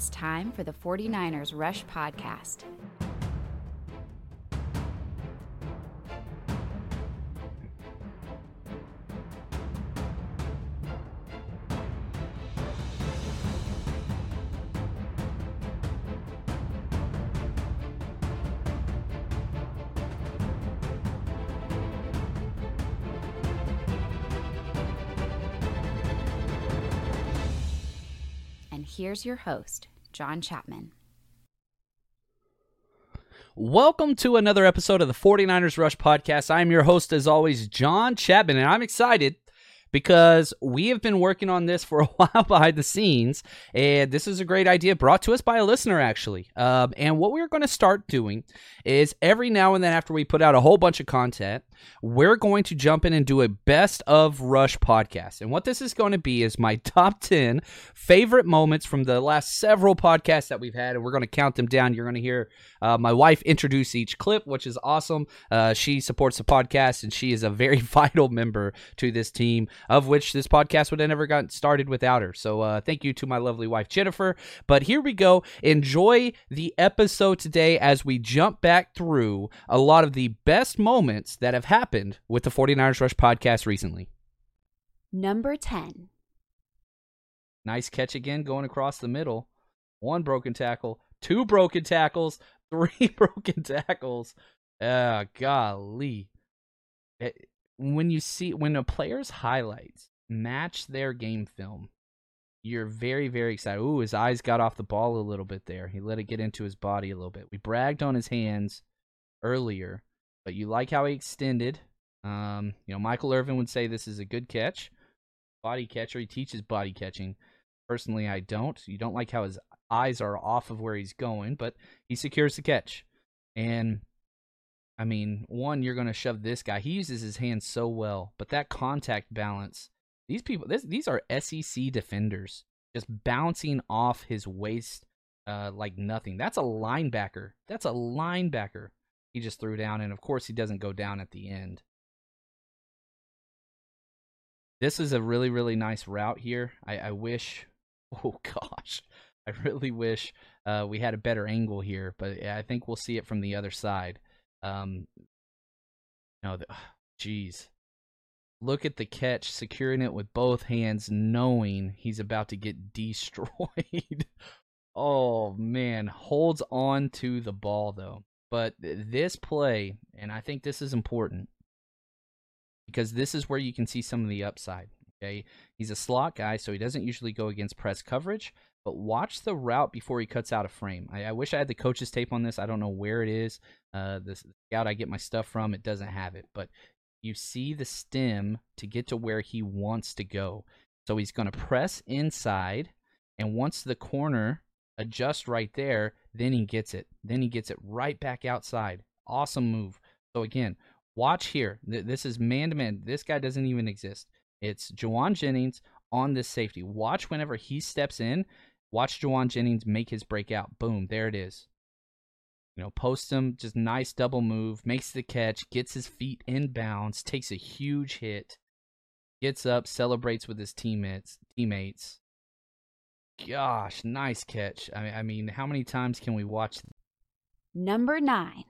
It's time for the 49ers Rush Podcast. And here's your host, John Chapman. Welcome to another episode of the 49ers Rush Podcast. I'm your host, as always, John Chapman, and I'm excited because we have been working on this for a while behind the scenes, and this is a great idea brought to us by a listener, actually. Um, and what we're going to start doing is every now and then, after we put out a whole bunch of content, we're going to jump in and do a best of Rush podcast. And what this is going to be is my top 10 favorite moments from the last several podcasts that we've had, and we're going to count them down. You're going to hear uh, my wife introduce each clip, which is awesome. Uh, she supports the podcast, and she is a very vital member to this team, of which this podcast would have never gotten started without her. So uh, thank you to my lovely wife, Jennifer. But here we go. Enjoy the episode today as we jump back through a lot of the best moments that have happened with the 49ers Rush podcast recently. Number 10. Nice catch again going across the middle. One broken tackle, two broken tackles, three broken tackles. Ah, golly. It- when you see when a player's highlights match their game film, you're very, very excited. Ooh, his eyes got off the ball a little bit there. He let it get into his body a little bit. We bragged on his hands earlier, but you like how he extended. Um, you know, Michael Irvin would say this is a good catch. Body catcher. He teaches body catching. Personally, I don't. You don't like how his eyes are off of where he's going, but he secures the catch. And I mean, one, you're going to shove this guy. He uses his hands so well, but that contact balance. These people, this, these are SEC defenders, just bouncing off his waist uh, like nothing. That's a linebacker. That's a linebacker. He just threw down, and of course, he doesn't go down at the end. This is a really, really nice route here. I, I wish, oh gosh, I really wish uh, we had a better angle here, but I think we'll see it from the other side. Um, no, jeez. Look at the catch, securing it with both hands, knowing he's about to get destroyed. oh man, holds on to the ball though. But this play, and I think this is important because this is where you can see some of the upside. Okay, he's a slot guy, so he doesn't usually go against press coverage. But watch the route before he cuts out a frame. I, I wish I had the coach's tape on this. I don't know where it is. Uh, the scout I get my stuff from, it doesn't have it. But you see the stem to get to where he wants to go. So he's going to press inside, and once the corner adjusts right there, then he gets it. Then he gets it right back outside. Awesome move. So again, watch here. Th- This is man to man. This guy doesn't even exist. It's Jauan Jennings on this safety. Watch whenever he steps in. Watch Jauan Jennings make his breakout. Boom, there it is. You know, post him, just nice double move, makes the catch, gets his feet in bounds, takes a huge hit, gets up, celebrates with his teammates. Teammates. Gosh, nice catch. I mean, I mean, how many times can we watch? Number nine.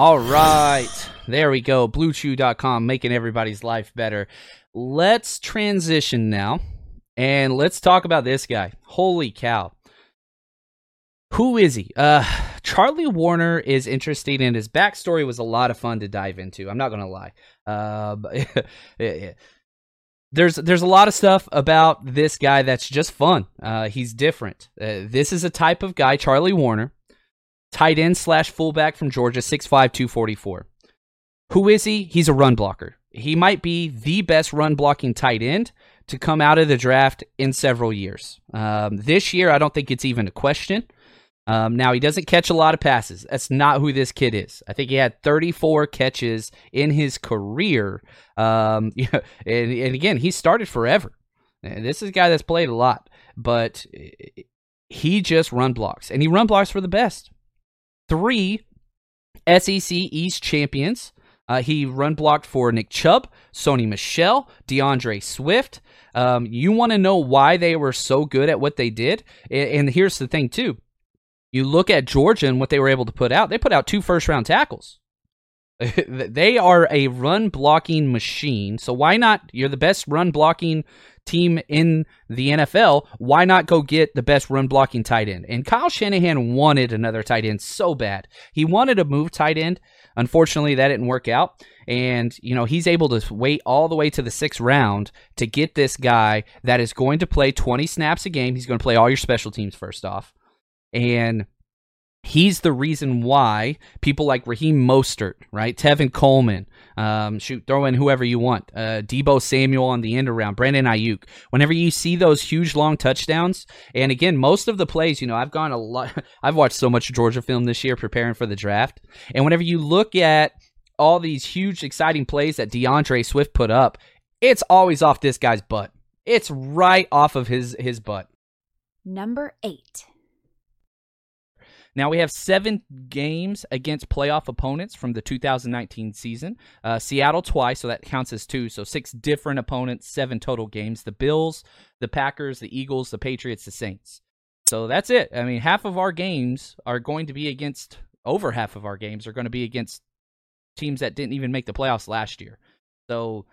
All right, there we go. BlueChew.com making everybody's life better. Let's transition now, and let's talk about this guy. Holy cow! Who is he? Uh, Charlie Woerner is interesting, and his backstory was a lot of fun to dive into. I'm not gonna lie. Uh, there's there's a lot of stuff about this guy that's just fun. Uh, he's different. Uh, this is a type of guy, Charlie Woerner, tight end slash fullback from Georgia, 6'5", 244. Who is he? He's a run blocker. He might be the best run blocking tight end to come out of the draft in several years. Um, this year, I don't think it's even a question. Um, now, he doesn't catch a lot of passes. That's not who this kid is. I think he had 34 catches in his career. Um, and, and again, he started forever. And this is a guy that's played a lot, but he just run blocks, and he run blocks for the best. Three SEC East champions. Uh, he run blocked for Nick Chubb, Sony Michel, D'Andre Swift. Um, you want to know why they were so good at what they did? And here's the thing, too you look at Georgia and what they were able to put out. They put out two first round tackles. they are a run blocking machine. So why not? You're the best run blocking team in the NFL. Why not go get the best run blocking tight end? And Kyle Shanahan wanted another tight end so bad. He wanted to move tight end. Unfortunately, that didn't work out. And, you know, he's able to wait all the way to the sixth round to get this guy that is going to play 20 snaps a game. He's going to play all your special teams first off. And he's the reason why people like Raheem Mostert, right? Tevin Coleman, um, shoot, throw in whoever you want. Uh, Deebo Samuel on the end around, Brandon Aiyuk. Whenever you see those huge long touchdowns, and again, most of the plays, you know, I've gone a lot, I've watched so much Georgia film this year preparing for the draft. And whenever you look at all these huge, exciting plays that D'Andre Swift put up, it's always off this guy's butt. It's right off of his his butt. Number eight. Now we have seven games against playoff opponents from the 2019 season. Uh, Seattle twice, so that counts as two. So six different opponents, seven total games. The Bills, the Packers, the Eagles, the Patriots, the Saints. So that's it. I mean, half of our games are going to be against, over half of our games are going to be against teams that didn't even make the playoffs last year. So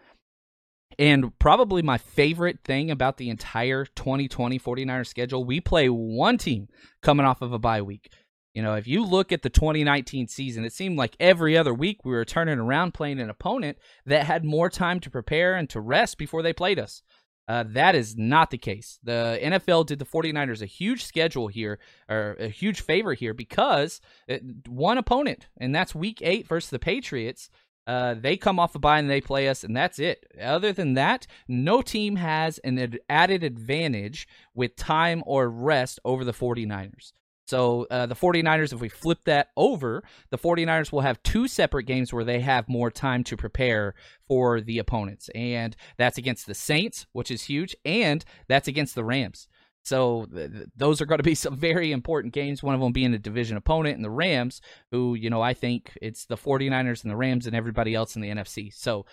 and probably my favorite thing about the entire 2020 49ers schedule, we play one team coming off of a bye week. You know, if you look at the 2019 season, it seemed like every other week we were turning around playing an opponent that had more time to prepare and to rest before they played us. Uh, that is not the case. The NFL did the 49ers a huge schedule here, or a huge favor here, because it, one opponent, and that's week eight versus the Patriots. Uh, they come off a bye and they play us, and that's it. Other than that, no team has an ad- added advantage with time or rest over the 49ers. So uh, the 49ers, if we flip that over, the 49ers will have two separate games where they have more time to prepare for the opponents. And that's against the Saints, which is huge, and that's against the Rams. So th- those are going to be some very important games, one of them being a division opponent and the Rams, who, you know, I think it's the 49ers and the Rams and everybody else in the NFC. So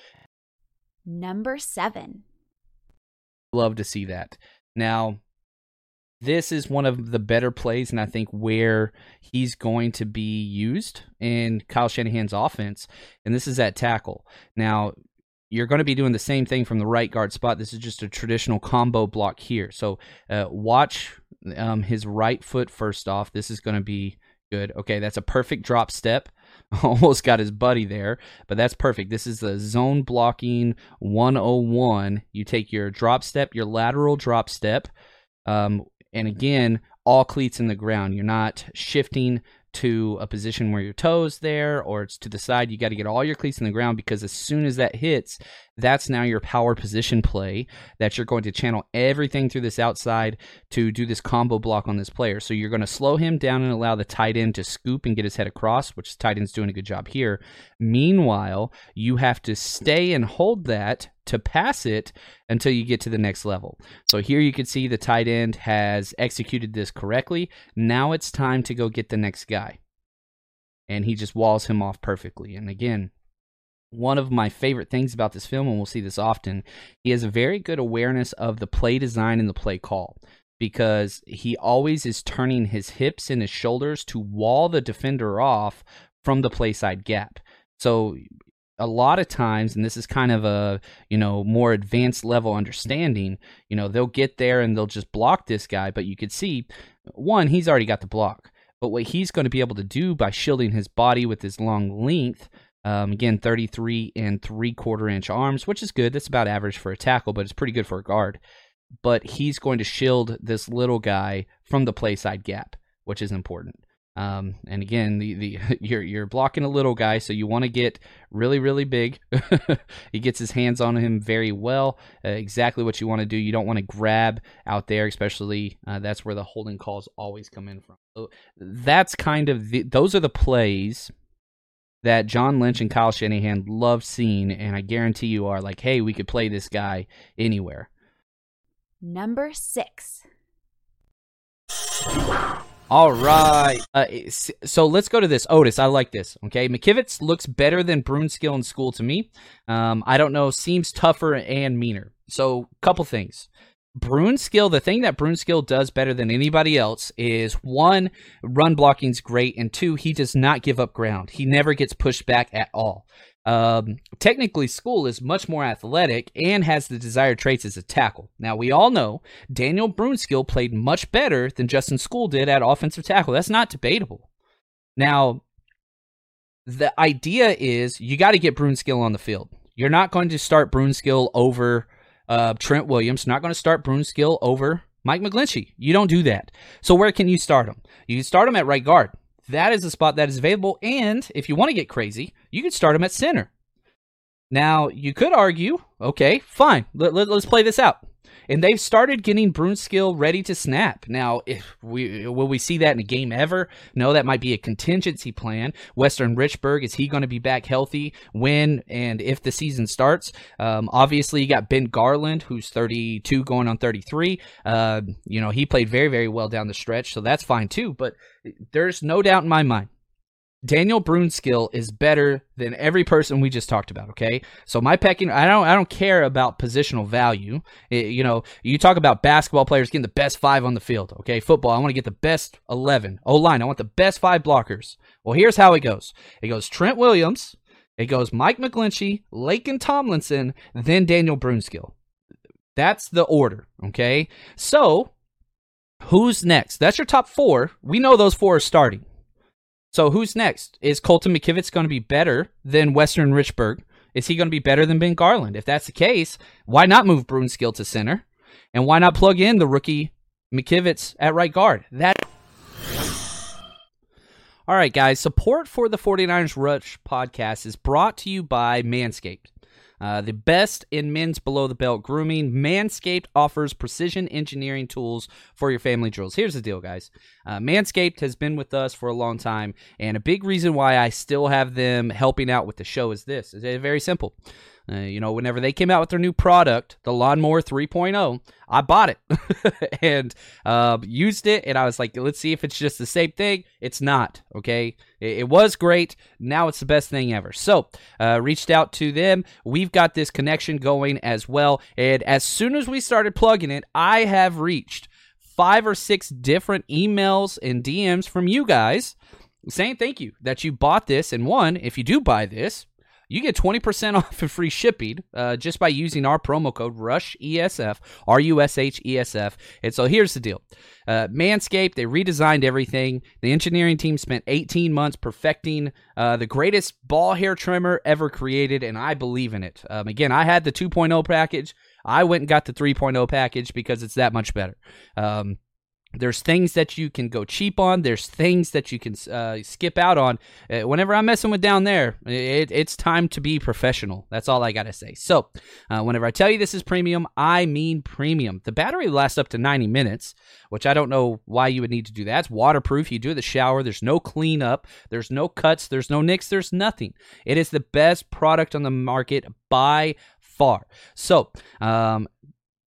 number 7. Love to see that. Now, this is one of the better plays, and I think where he's going to be used in Kyle Shanahan's offense. And this is at tackle. Now, you're going to be doing the same thing from the right guard spot. This is just a traditional combo block here. So uh, watch um, his right foot first off. This is going to be good. Okay, that's a perfect drop step. Almost got his buddy there, but that's perfect. This is the zone blocking 101. You take your drop step, your lateral drop step. Um, and again, all cleats in the ground. You're not shifting to a position where your toes there or it's to the side. You got to get all your cleats in the ground because as soon as that hits, that's now your power position play that you're going to channel everything through this outside to do this combo block on this player. So you're going to slow him down and allow the tight end to scoop and get his head across, which tight end's doing a good job here. Meanwhile, you have to stay and hold that to pass it until you get to the next level. So here you can see the tight end has executed this correctly. Now it's time to go get the next guy. And he just walls him off perfectly. And again, one of my favorite things about this film, and we'll see this often, he has a very good awareness of the play design and the play call because he always is turning his hips and his shoulders to wall the defender off from the play side gap. So a lot of times and this is kind of a you know more advanced level understanding you know they'll get there and they'll just block this guy but you could see one he's already got the block. But what he's going to be able to do by shielding his body with his long length um, again 33 and three quarter inch arms which is good that's about average for a tackle but it's pretty good for a guard. But he's going to shield this little guy from the play side gap which is important um, and again, the, the you're you're blocking a little guy, so you want to get really really big. he gets his hands on him very well. Uh, exactly what you want to do. You don't want to grab out there, especially uh, that's where the holding calls always come in from. So that's kind of the, those are the plays that John Lynch and Kyle Shanahan love seeing, and I guarantee you are like, hey, we could play this guy anywhere. Number six. All right. Uh, so let's go to this. Otis, I like this. Okay. McKivitz looks better than Brunskill in Skule to me. Um, I don't know. Seems tougher and meaner. So, couple things. Brunskill, the thing that Brunskill does better than anybody else is one, run blocking's great, and two, he does not give up ground. He never gets pushed back at all. Um, technically, Skule is much more athletic and has the desired traits as a tackle. Now, we all know Daniel Brunskill played much better than Justin Skule did at offensive tackle. That's not debatable. Now, the idea is you got to get Brunskill on the field. You're not going to start Brunskill over uh, Trent Williams. Not going to start Brunskill over Mike McGlinchey. You don't do that. So where can you start him? You can start him at right guard. That is a spot that is available. And if you want to get crazy, you could start him at center. Now, you could argue, okay, fine, let, let, let's play this out and they've started getting Brunskill ready to snap. Now, if we will we see that in a game ever? No, that might be a contingency plan. Weston Richburg is he going to be back healthy when and if the season starts? Um, obviously, you got Ben Garland, who's 32, going on 33. Uh, you know, he played very very well down the stretch, so that's fine too. But there's no doubt in my mind Daniel Brunskill is better than every person we just talked about. Okay, so my pecking, I don't, I don't care about positional value. It, you know, you talk about basketball players getting the best five on the field. Okay, football, I want to get the best eleven. O line, I want the best five blockers. Well, here's how it goes. It goes Trent Williams, it goes Mike McGlinchey, Laken Tomlinson, then Daniel Brunskill. That's the order. Okay, so who's next? That's your top four. We know those four are starting. So who's next? Is Colton McKivitz going to be better than Weston Richburg? Is he going to be better than Ben Garland? If that's the case, why not move Brunskill to center? And why not plug in the rookie McKivitz at right guard? That All right, guys, support for the 49ers Rush podcast is brought to you by Manscaped. Uh, the best in men's below the belt grooming, Manscaped offers precision engineering tools for your family drills. Here's the deal, guys. Uh, Manscaped has been with us for a long time, and a big reason why I still have them helping out with the show is this. It's very simple. Uh, you know, whenever they came out with their new product, the Lawnmower 3.0, I bought it and uh, used it. And I was like, let's see if it's just the same thing. It's not. Okay. It, it was great. Now it's the best thing ever. So, uh, reached out to them. We've got this connection going as well. And as soon as we started plugging it, I have reached five or six different emails and DMs from you guys saying thank you that you bought this. And one, if you do buy this, you get 20% off of free shipping uh, just by using our promo code RUSHESF, R U S H E S F. And so here's the deal uh, Manscaped, they redesigned everything. The engineering team spent 18 months perfecting uh, the greatest ball hair trimmer ever created, and I believe in it. Um, again, I had the 2.0 package. I went and got the 3.0 package because it's that much better. Um, there's things that you can go cheap on. There's things that you can uh, skip out on. Uh, whenever I'm messing with down there, it, it's time to be professional. That's all I got to say. So, uh, whenever I tell you this is premium, I mean premium. The battery lasts up to 90 minutes, which I don't know why you would need to do that. It's waterproof. You do the shower. There's no cleanup. There's no cuts. There's no nicks. There's nothing. It is the best product on the market by far. So, um,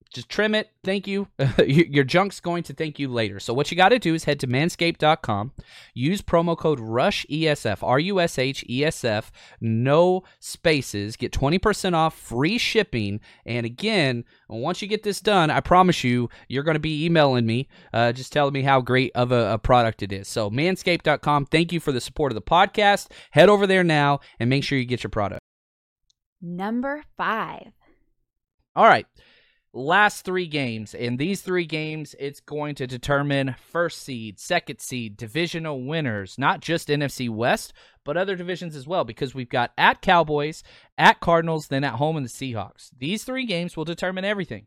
just trim it. Thank you. Your junk's going to thank you later. So what you got to do is head to manscaped.com, use promo code RUSHESF, R U S H E S F, no spaces, get 20% off, free shipping. And again, once you get this done, I promise you, you're going to be emailing me, uh, just telling me how great of a, a product it is. So manscaped.com, thank you for the support of the podcast. Head over there now and make sure you get your product. Number five. All right last three games. In these three games, it's going to determine first seed, second seed, divisional winners, not just NFC West, but other divisions as well, because we've got at Cowboys, at Cardinals, then at home in the Seahawks. These three games will determine everything.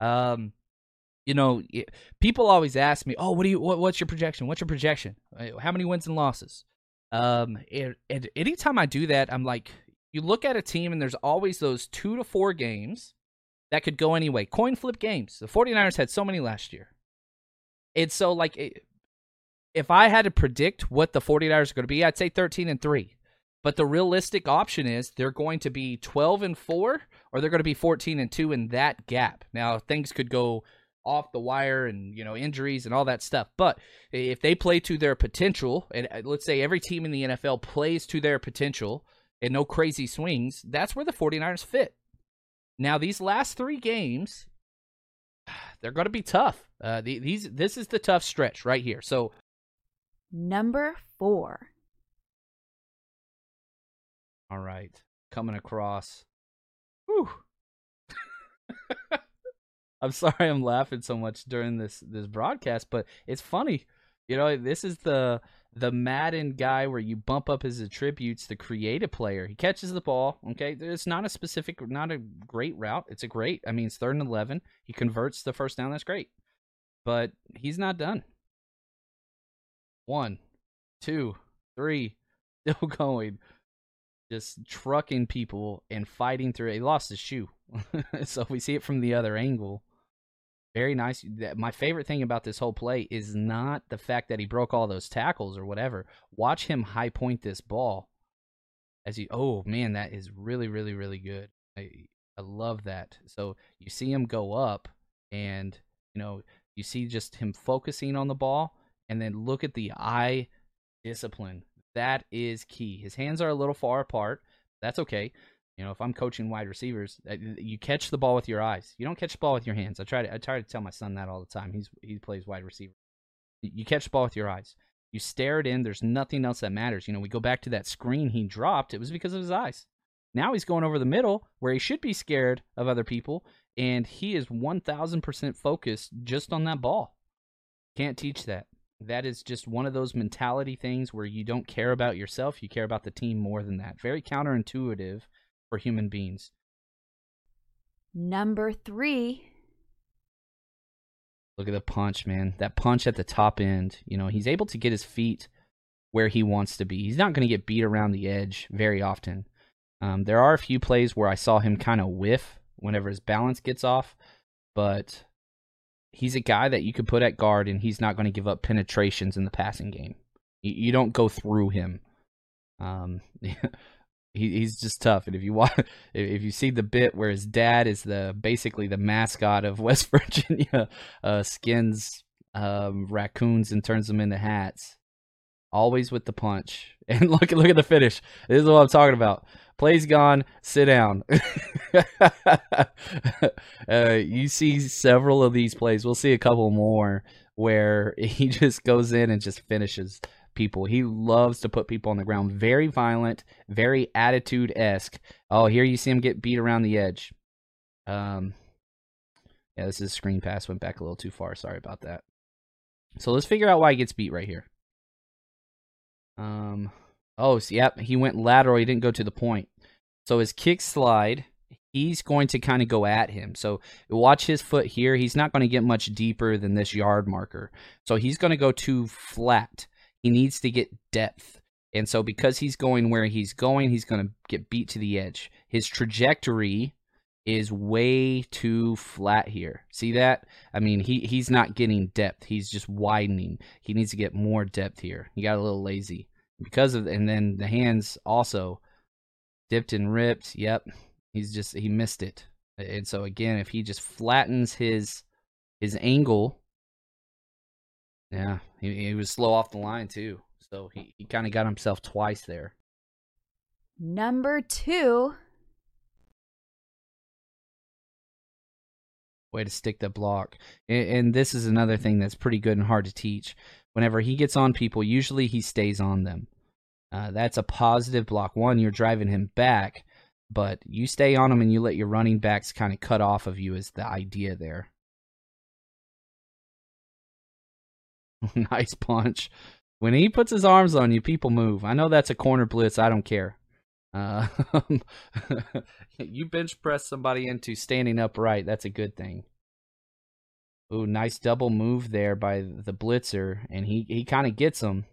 Um, you know, people always ask me, "Oh, what do you? What, what's your projection? What's your projection? Uh, how many wins and losses?" Um, anytime I do that, I'm like, you look at a team, and there's always those two to four games that could go anyway. Coin flip games. The 49ers had so many last year. It's so like it, if I had to predict what the 49ers are going to be, I'd say 13 and 3. But the realistic option is they're going to be 12 and 4 or they're going to be 14 and 2 in that gap. Now, things could go off the wire and, you know, injuries and all that stuff. But if they play to their potential, and uh, let's say every team in the NFL plays to their potential and no crazy swings, that's where the 49ers fit. Now, these last three games, they're going to be tough. Uh, the, these this is the tough stretch right here. So, number four. All right, coming across. Whew. I'm sorry I'm laughing so much during this this broadcast, but it's funny. You know, this is the the Madden guy where you bump up his attributes to create a player. He catches the ball. Okay, it's not a specific, not a great route. It's a great. I mean, it's third and eleven. He converts the first down. That's great, but he's not done. One, two, three, still going, just trucking people and fighting through. He lost his shoe, so we see it from the other angle. Very nice. My favorite thing about this whole play is not the fact that he broke all those tackles or whatever. Watch him high point this ball as he. Oh man, that is really, really, really good. I I love that. So you see him go up, and you know you see just him focusing on the ball, and then look at the eye discipline. That is key. His hands are a little far apart. That's okay. You know, if I'm coaching wide receivers, you catch the ball with your eyes. You don't catch the ball with your hands. I try to I try to tell my son that all the time. He's he plays wide receiver. You catch the ball with your eyes. You stare it in. There's nothing else that matters. You know, we go back to that screen he dropped. It was because of his eyes. Now he's going over the middle where he should be scared of other people, and he is 1000% focused just on that ball. Can't teach that. That is just one of those mentality things where you don't care about yourself, you care about the team more than that. Very counterintuitive for human beings. Number three. Look at the punch, man. That punch at the top end. You know, he's able to get his feet where he wants to be. He's not going to get beat around the edge very often. Um, there are a few plays where I saw him kind of whiff whenever his balance gets off, but he's a guy that you could put at guard and he's not going to give up penetrations in the passing game. You, you don't go through him. Um, he, he's just tough. And if you want, if you see the bit where his dad is the basically the mascot of West Virginia, uh, skins um, raccoons and turns them into hats, always with the punch. And look at look at the finish. This is what I'm talking about. Play's gone. Sit down. uh, you see several of these plays. We'll see a couple more where he just goes in and just finishes people. He loves to put people on the ground. Very violent, very attitude esque. Oh, here you see him get beat around the edge. Um, yeah, this is screen pass. Went back a little too far. Sorry about that. So let's figure out why he gets beat right here. Um, oh, so, yep, he went lateral. He didn't go to the point. So his kick slide, he's going to kind of go at him. So watch his foot here. He's not going to get much deeper than this yard marker. So he's going to go too flat. He needs to get depth. And so because he's going where he's going, he's going to get beat to the edge. His trajectory is way too flat here. See that? I mean, he he's not getting depth. He's just widening. He needs to get more depth here. He got a little lazy because of and then the hands also dipped and ripped. Yep. He's just he missed it. And so again, if he just flattens his his angle, yeah, he, he was slow off the line too. So he, he kind of got himself twice there. Number two. Way to stick the block. And, and this is another thing that's pretty good and hard to teach. Whenever he gets on people, usually he stays on them. Uh, that's a positive block. One, you're driving him back, but you stay on him and you let your running backs kind of cut off of you is the idea there. nice punch. When he puts his arms on you, people move. I know that's a corner blitz. I don't care. Uh, you bench press somebody into standing upright. That's a good thing. Ooh, nice double move there by the blitzer, and he he kind of gets him.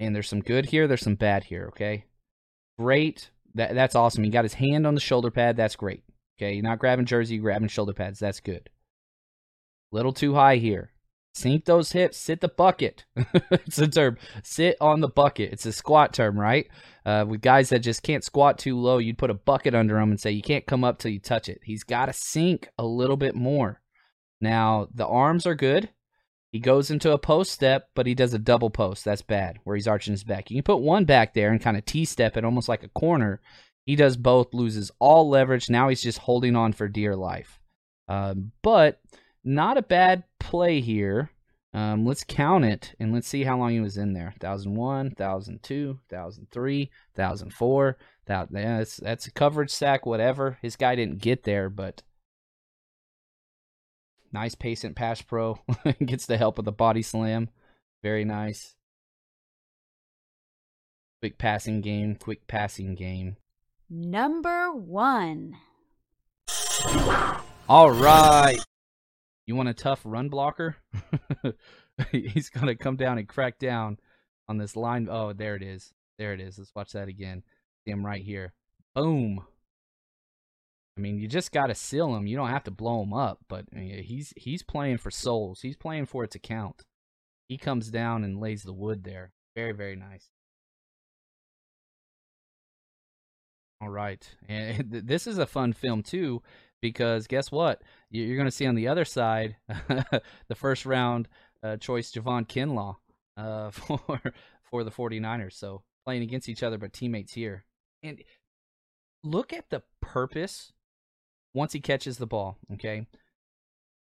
And there's some good here. There's some bad here. Okay, great. That that's awesome. He got his hand on the shoulder pad. That's great. Okay, you're not grabbing jersey, you're grabbing shoulder pads. That's good. Little too high here. Sink those hips, sit the bucket. it's a term. Sit on the bucket. It's a squat term, right? Uh, with guys that just can't squat too low, you'd put a bucket under them and say, you can't come up till you touch it. He's got to sink a little bit more. Now, the arms are good. He goes into a post step, but he does a double post. That's bad, where he's arching his back. You can put one back there and kind of T step it almost like a corner. He does both, loses all leverage. Now he's just holding on for dear life. Um, but not a bad play here. Um, let's count it and let's see how long he was in there. 1001, 1002, 1003, 1004. That, yeah, that's, that's a coverage sack, whatever. His guy didn't get there, but nice patient pass pro. Gets the help of the body slam. Very nice. Quick passing game, quick passing game. Number one. All right. You want a tough run blocker? He's going to come down and crack down on this line. Oh, there it is. There it is. Let's watch that again. See him right here. Boom. I mean, you just got to seal him. You don't have to blow him up, but uh, he's he's playing for souls. He's playing for it to count. He comes down and lays the wood there. Very, very nice. All right. And this is a fun film too because guess what? You're going to see on the other side the first round uh, choice Javon Kinlaw uh, for for the 49ers. So playing against each other, but teammates here. And look at the purpose once he catches the ball. Okay,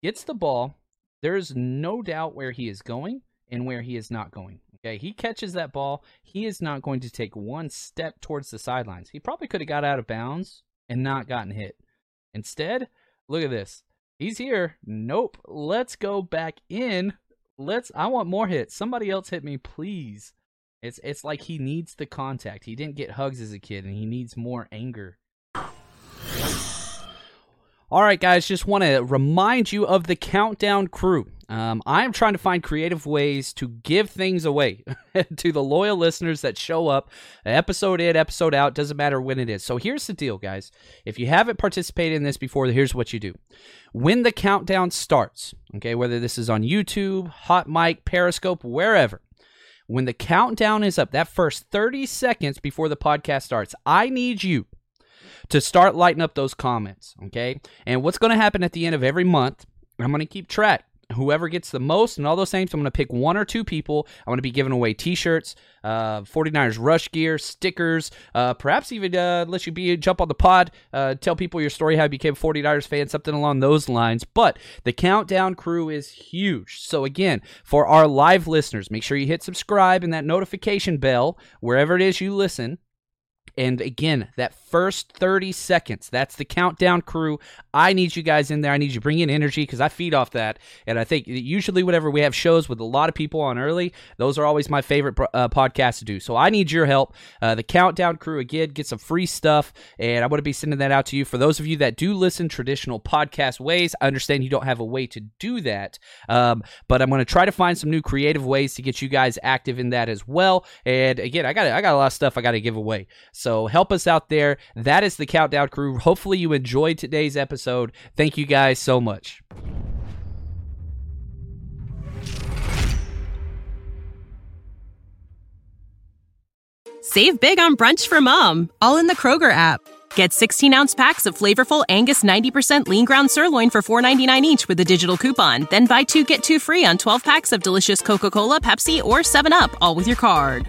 gets the ball. There is no doubt where he is going and where he is not going. Okay, he catches that ball. He is not going to take one step towards the sidelines. He probably could have got out of bounds and not gotten hit. Instead, look at this. He's here. Nope. Let's go back in. Let's I want more hits. Somebody else hit me, please. It's it's like he needs the contact. He didn't get hugs as a kid and he needs more anger. All right, guys, just want to remind you of the Countdown Crew. Um, I am trying to find creative ways to give things away to the loyal listeners that show up, episode in, episode out, doesn't matter when it is. So here's the deal, guys. If you haven't participated in this before, here's what you do. When the countdown starts, okay, whether this is on YouTube, Hot Mic, Periscope, wherever, when the countdown is up, that first 30 seconds before the podcast starts, I need you to start lighting up those comments, okay? And what's going to happen at the end of every month, I'm going to keep track. Whoever gets the most and all those things, I'm going to pick one or two people. I'm going to be giving away T-shirts, uh, 49ers rush gear, stickers, uh, perhaps even uh, let you be jump on the pod, uh, tell people your story, how you became a 49ers fan, something along those lines. But the countdown crew is huge. So again, for our live listeners, make sure you hit subscribe and that notification bell wherever it is you listen. And again, that first 30 seconds, that's the countdown crew. I need you guys in there. I need you to bring in energy because I feed off that. And I think usually, whenever we have shows with a lot of people on early, those are always my favorite uh, podcasts to do. So I need your help. Uh, the countdown crew, again, get some free stuff. And I want to be sending that out to you. For those of you that do listen traditional podcast ways, I understand you don't have a way to do that. Um, but I'm going to try to find some new creative ways to get you guys active in that as well. And again, I got I got a lot of stuff I got to give away. So help us out there. That is the Countdown Crew. Hopefully, you enjoyed today's episode. Thank you guys so much. Save big on brunch for mom, all in the Kroger app. Get 16 ounce packs of flavorful Angus 90% lean ground sirloin for $4.99 each with a digital coupon. Then buy two get two free on 12 packs of delicious Coca Cola, Pepsi, or 7UP, all with your card.